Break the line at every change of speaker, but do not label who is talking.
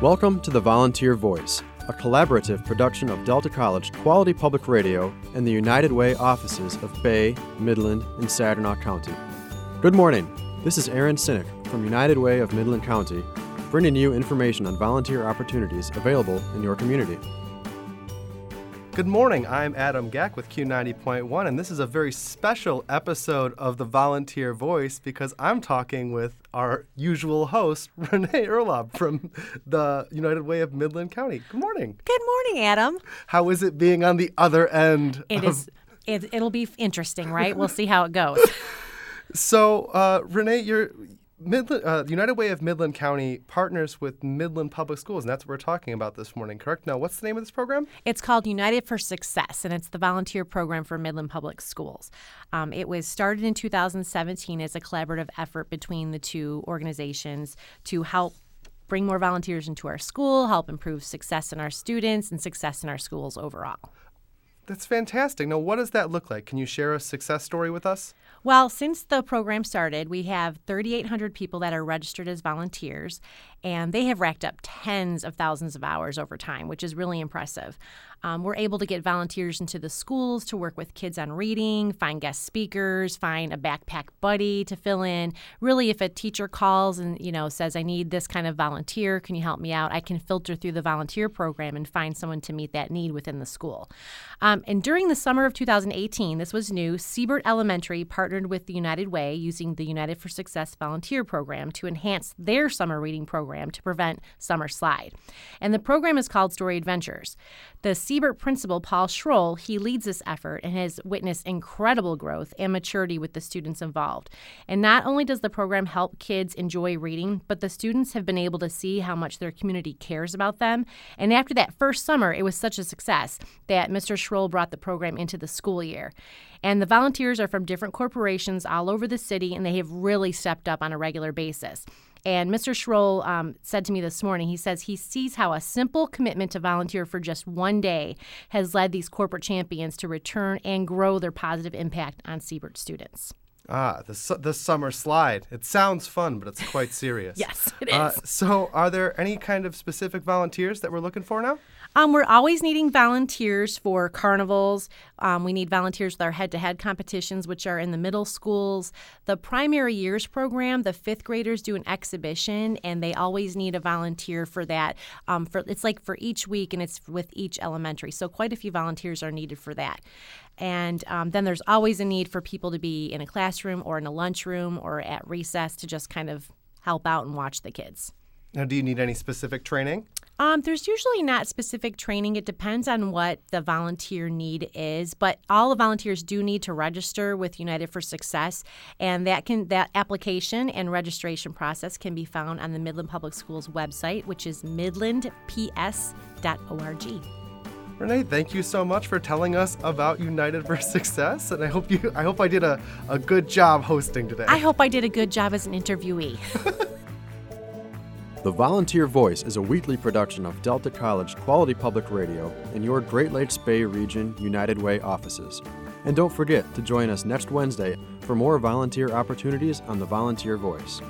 Welcome to the Volunteer Voice, a collaborative production of Delta College Quality Public Radio and the United Way offices of Bay, Midland, and Saginaw County. Good morning. This is Aaron Sinek from United Way of Midland County, bringing you information on volunteer opportunities available in your community.
Good morning. I'm Adam Gack with Q90.1, and this is a very special episode of the Volunteer Voice because I'm talking with our usual host, Renee Urlaub from the United Way of Midland County. Good morning.
Good morning, Adam.
How is it being on the other end?
It
of-
is. It, it'll be interesting, right? We'll see how it goes.
So, uh, Renee, you're. Midland, uh, United Way of Midland County partners with Midland Public Schools, and that's what we're talking about this morning, correct? Now, what's the name of this program?
It's called United for Success, and it's the volunteer program for Midland Public Schools. Um, it was started in 2017 as a collaborative effort between the two organizations to help bring more volunteers into our school, help improve success in our students, and success in our schools overall.
That's fantastic. Now, what does that look like? Can you share a success story with us?
Well, since the program started, we have 3,800 people that are registered as volunteers, and they have racked up tens of thousands of hours over time, which is really impressive. Um, we're able to get volunteers into the schools to work with kids on reading, find guest speakers, find a backpack buddy to fill in. Really, if a teacher calls and you know says, "I need this kind of volunteer, can you help me out?" I can filter through the volunteer program and find someone to meet that need within the school. Um, and during the summer of 2018, this was new. Siebert Elementary partnered with the United Way using the United for Success volunteer program to enhance their summer reading program to prevent summer slide. And the program is called Story Adventures. The Siebert principal, Paul Schroll, he leads this effort and has witnessed incredible growth and maturity with the students involved. And not only does the program help kids enjoy reading, but the students have been able to see how much their community cares about them. And after that first summer, it was such a success that Mr. Schroll brought the program into the school year. And the volunteers are from different corporations all over the city, and they have really stepped up on a regular basis. And Mr. Schroll um, said to me this morning, he says he sees how a simple commitment to volunteer for just one day has led these corporate champions to return and grow their positive impact on Siebert students.
Ah, the, the summer slide. It sounds fun, but it's quite serious.
Yes, it is.
Uh, so, are there any kind of specific volunteers that we're looking for now?
Um, we're always needing volunteers for carnivals. Um, we need volunteers with our head to head competitions, which are in the middle schools. The primary years program, the fifth graders do an exhibition, and they always need a volunteer for that. Um, for It's like for each week, and it's with each elementary. So, quite a few volunteers are needed for that. And um, then there's always a need for people to be in a classroom or in a lunchroom or at recess to just kind of help out and watch the kids.
Now, do you need any specific training?
Um, there's usually not specific training. It depends on what the volunteer need is, but all the volunteers do need to register with United for Success, and that can that application and registration process can be found on the Midland Public Schools website, which is midlandps.org.
Renee, thank you so much for telling us about United for Success, and I hope you I hope I did a, a good job hosting today.
I hope I did a good job as an interviewee.
The Volunteer Voice is a weekly production of Delta College Quality Public Radio in your Great Lakes Bay Region United Way offices. And don't forget to join us next Wednesday for more volunteer opportunities on the Volunteer Voice.